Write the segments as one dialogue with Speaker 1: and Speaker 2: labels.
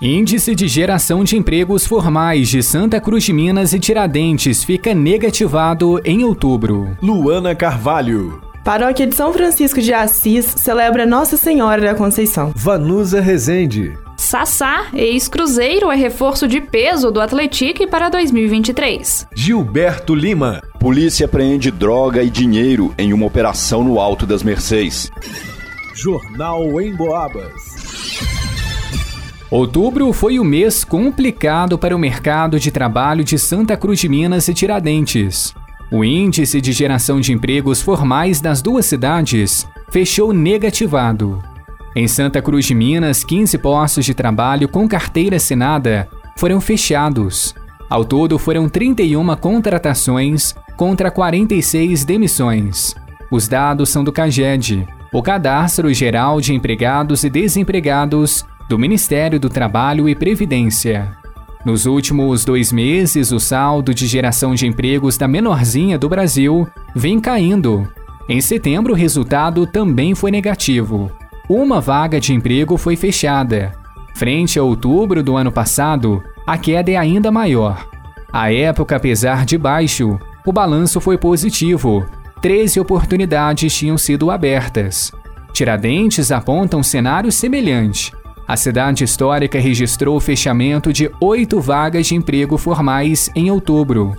Speaker 1: Índice de geração de empregos formais de Santa Cruz de Minas e Tiradentes fica negativado em outubro.
Speaker 2: Luana Carvalho.
Speaker 3: Paróquia de São Francisco de Assis celebra Nossa Senhora da Conceição.
Speaker 2: Vanusa Rezende.
Speaker 4: Sassá, ex-cruzeiro, é reforço de peso do Atletique para 2023.
Speaker 2: Gilberto Lima.
Speaker 5: Polícia apreende droga e dinheiro em uma operação no Alto das Mercês.
Speaker 2: Jornal em Boabas.
Speaker 1: Outubro foi o mês complicado para o mercado de trabalho de Santa Cruz de Minas e Tiradentes. O índice de geração de empregos formais das duas cidades fechou negativado. Em Santa Cruz de Minas, 15 postos de trabalho com carteira assinada foram fechados. Ao todo, foram 31 contratações contra 46 demissões. Os dados são do CAGED, o Cadastro Geral de Empregados e Desempregados do Ministério do Trabalho e Previdência. Nos últimos dois meses, o saldo de geração de empregos da menorzinha do Brasil vem caindo. Em setembro, o resultado também foi negativo. Uma vaga de emprego foi fechada. Frente a outubro do ano passado, a queda é ainda maior. A época, apesar de baixo, o balanço foi positivo. 13 oportunidades tinham sido abertas. Tiradentes aponta um cenário semelhante. A cidade histórica registrou o fechamento de oito vagas de emprego formais em outubro.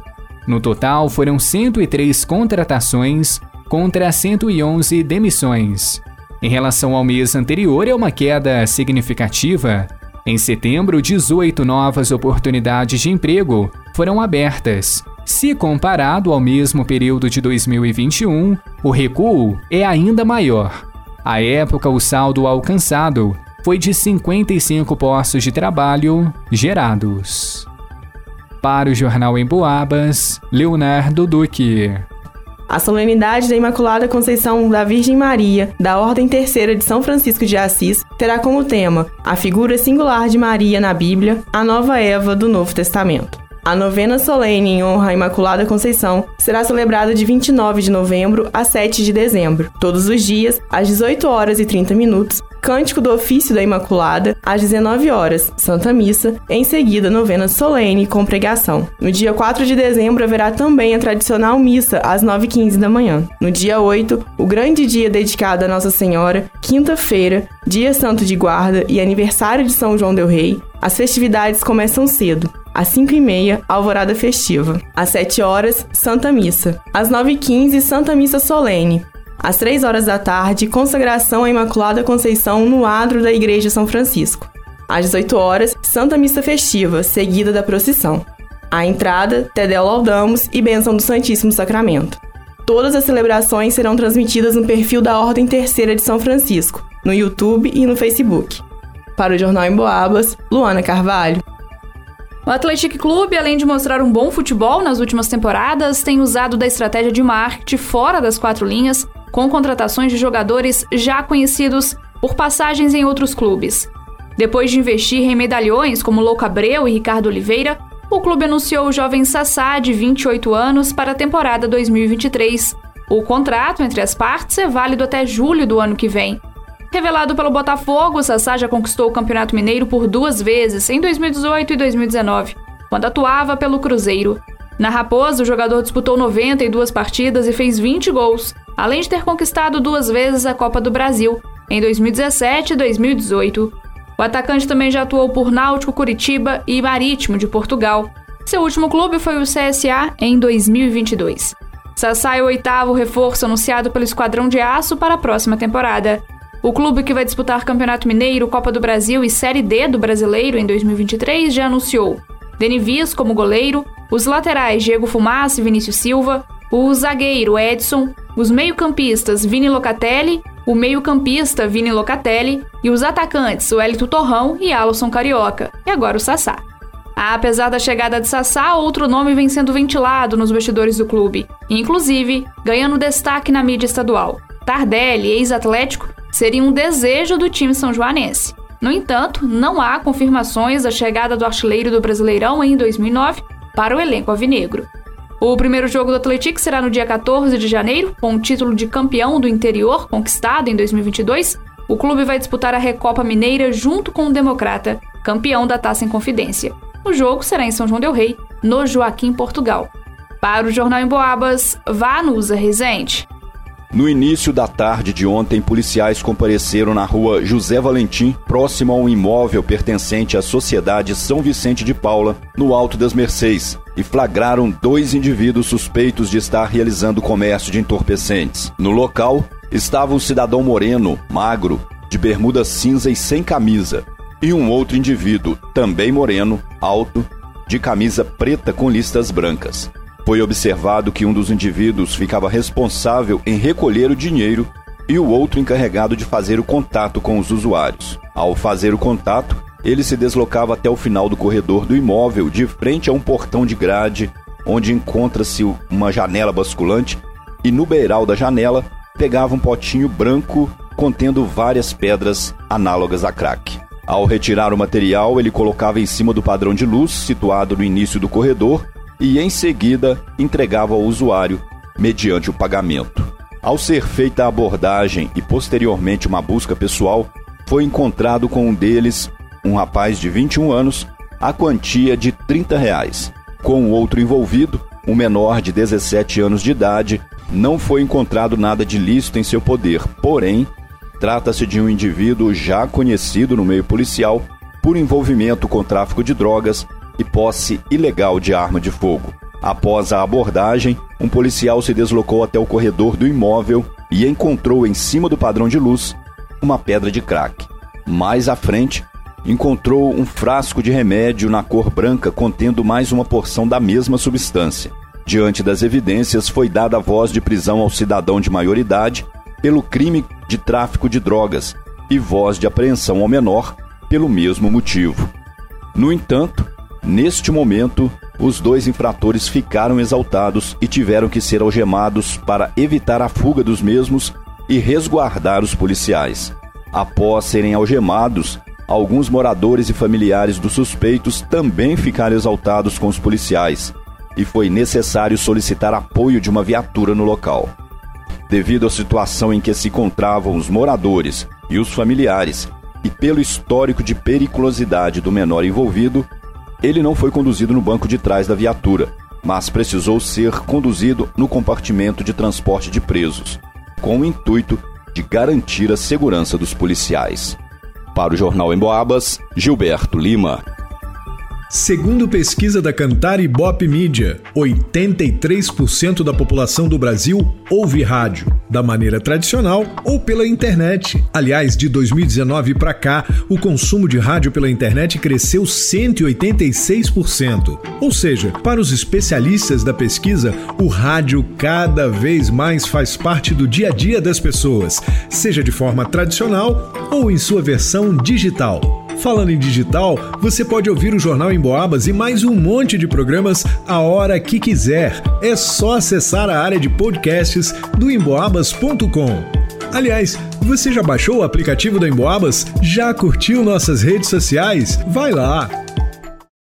Speaker 1: No total, foram 103 contratações contra 111 demissões. Em relação ao mês anterior, é uma queda significativa. Em setembro, 18 novas oportunidades de emprego foram abertas. Se comparado ao mesmo período de 2021, o recuo é ainda maior. À época, o saldo alcançado foi de 55 postos de trabalho gerados. Para o Jornal em Boabas, Leonardo Duque.
Speaker 3: A solenidade da Imaculada Conceição da Virgem Maria, da Ordem Terceira de São Francisco de Assis, terá como tema a figura singular de Maria na Bíblia, a nova Eva do Novo Testamento. A novena solene em honra à Imaculada Conceição será celebrada de 29 de novembro a 7 de dezembro, todos os dias, às 18 horas e 30 minutos, Cântico do Ofício da Imaculada, às 19 horas, Santa Missa, em seguida, novena solene com pregação. No dia 4 de dezembro haverá também a tradicional missa às 9h15 da manhã. No dia 8, o grande dia dedicado a Nossa Senhora, quinta-feira, dia santo de guarda e aniversário de São João del Rei, as festividades começam cedo. Às 5h30, alvorada festiva. Às 7 horas, Santa Missa. Às 9h15, Santa Missa solene. Às 3 horas da tarde, consagração à Imaculada Conceição no adro da Igreja São Francisco. Às 18 horas, Santa Missa Festiva, seguida da procissão. A entrada, Tedel Laudamos e Bênção do Santíssimo Sacramento. Todas as celebrações serão transmitidas no perfil da Ordem Terceira de São Francisco, no YouTube e no Facebook. Para o Jornal em Boabas, Luana Carvalho.
Speaker 4: O Athletic Clube, além de mostrar um bom futebol nas últimas temporadas, tem usado da estratégia de marketing fora das quatro linhas com contratações de jogadores já conhecidos por passagens em outros clubes. Depois de investir em medalhões como Louco Abreu e Ricardo Oliveira, o clube anunciou o jovem Sassá, de 28 anos, para a temporada 2023. O contrato entre as partes é válido até julho do ano que vem. Revelado pelo Botafogo, Sassá já conquistou o Campeonato Mineiro por duas vezes, em 2018 e 2019, quando atuava pelo Cruzeiro. Na Raposa, o jogador disputou 92 partidas e fez 20 gols, além de ter conquistado duas vezes a Copa do Brasil, em 2017 e 2018. O atacante também já atuou por Náutico, Curitiba e Marítimo de Portugal. Seu último clube foi o CSA em 2022. Sassá é o oitavo reforço anunciado pelo Esquadrão de Aço para a próxima temporada. O clube que vai disputar Campeonato Mineiro, Copa do Brasil e Série D do Brasileiro em 2023 já anunciou Denivias como goleiro, os laterais Diego Fumaça e Vinícius Silva, o zagueiro Edson, os meio-campistas Vini Locatelli, o meio-campista Vini Locatelli e os atacantes Wellington Torrão e Alisson Carioca, e agora o Sassá.
Speaker 6: Apesar da chegada de Sassá, outro nome vem sendo ventilado nos bastidores do clube, inclusive ganhando destaque na mídia estadual. Tardelli, ex-atlético, seria um desejo do time são joanense. No entanto, não há confirmações da chegada do artilheiro do Brasileirão em 2009 para o elenco avinegro. O primeiro jogo do Atlético será no dia 14 de janeiro, com o título de campeão do interior conquistado em 2022. O clube vai disputar a Recopa Mineira junto com o Democrata, campeão da Taça em Confidência. O jogo será em São João del Rei, no Joaquim, Portugal. Para o Jornal em Boabas, Vanusa Rezende.
Speaker 4: No início da tarde de ontem, policiais compareceram na rua José Valentim, próximo a um imóvel pertencente à Sociedade São Vicente de Paula, no Alto das Mercês, e flagraram dois indivíduos suspeitos de estar realizando comércio de entorpecentes. No local estava um cidadão moreno, magro, de bermuda cinza e sem camisa, e um outro indivíduo, também moreno, alto, de camisa preta com listas brancas. Foi observado que um dos indivíduos ficava responsável em recolher o dinheiro e o outro encarregado de fazer o contato com os usuários. Ao fazer o contato, ele se deslocava até o final do corredor do imóvel, de frente a um portão de grade, onde encontra-se uma janela basculante, e no beiral da janela pegava um potinho branco contendo várias pedras análogas a crack. Ao retirar o material, ele colocava em cima do padrão de luz situado no início do corredor e em seguida entregava ao usuário mediante o pagamento. Ao ser feita a abordagem e posteriormente uma busca pessoal, foi encontrado com um deles, um rapaz de 21 anos, a quantia de 30 reais. Com o outro envolvido, um menor de 17 anos de idade, não foi encontrado nada de lícito em seu poder, porém, trata-se de um indivíduo já conhecido no meio policial por envolvimento com tráfico de drogas e posse ilegal de arma de fogo. Após a abordagem, um policial se deslocou até o corredor do imóvel e encontrou em cima do padrão de luz uma pedra de crack. Mais à frente, encontrou um frasco de remédio na cor branca contendo mais uma porção da mesma substância. Diante das evidências, foi dada a voz de prisão ao cidadão de maioridade pelo crime de tráfico de drogas e voz de apreensão ao menor pelo mesmo motivo. No entanto, Neste momento, os dois infratores ficaram exaltados e tiveram que ser algemados para evitar a fuga dos mesmos e resguardar os policiais. Após serem algemados, alguns moradores e familiares dos suspeitos também ficaram exaltados com os policiais e foi necessário solicitar apoio de uma viatura no local. Devido à situação em que se encontravam os moradores e os familiares, e pelo histórico de periculosidade do menor envolvido, ele não foi conduzido no banco de trás da viatura, mas precisou ser conduzido no compartimento de transporte de presos, com o intuito de garantir a segurança dos policiais. Para o Jornal Emboabas, Gilberto Lima.
Speaker 2: Segundo pesquisa da Cantar e Bop Mídia, 83% da população do Brasil ouve rádio, da maneira tradicional ou pela internet. Aliás, de 2019 para cá, o consumo de rádio pela internet cresceu 186%. Ou seja, para os especialistas da pesquisa, o rádio cada vez mais faz parte do dia a dia das pessoas, seja de forma tradicional ou em sua versão digital. Falando em digital, você pode ouvir o Jornal em Boabas e mais um monte de programas a hora que quiser. É só acessar a área de podcasts do emboabas.com. Aliás, você já baixou o aplicativo da Emboabas? Já curtiu nossas redes sociais? Vai lá!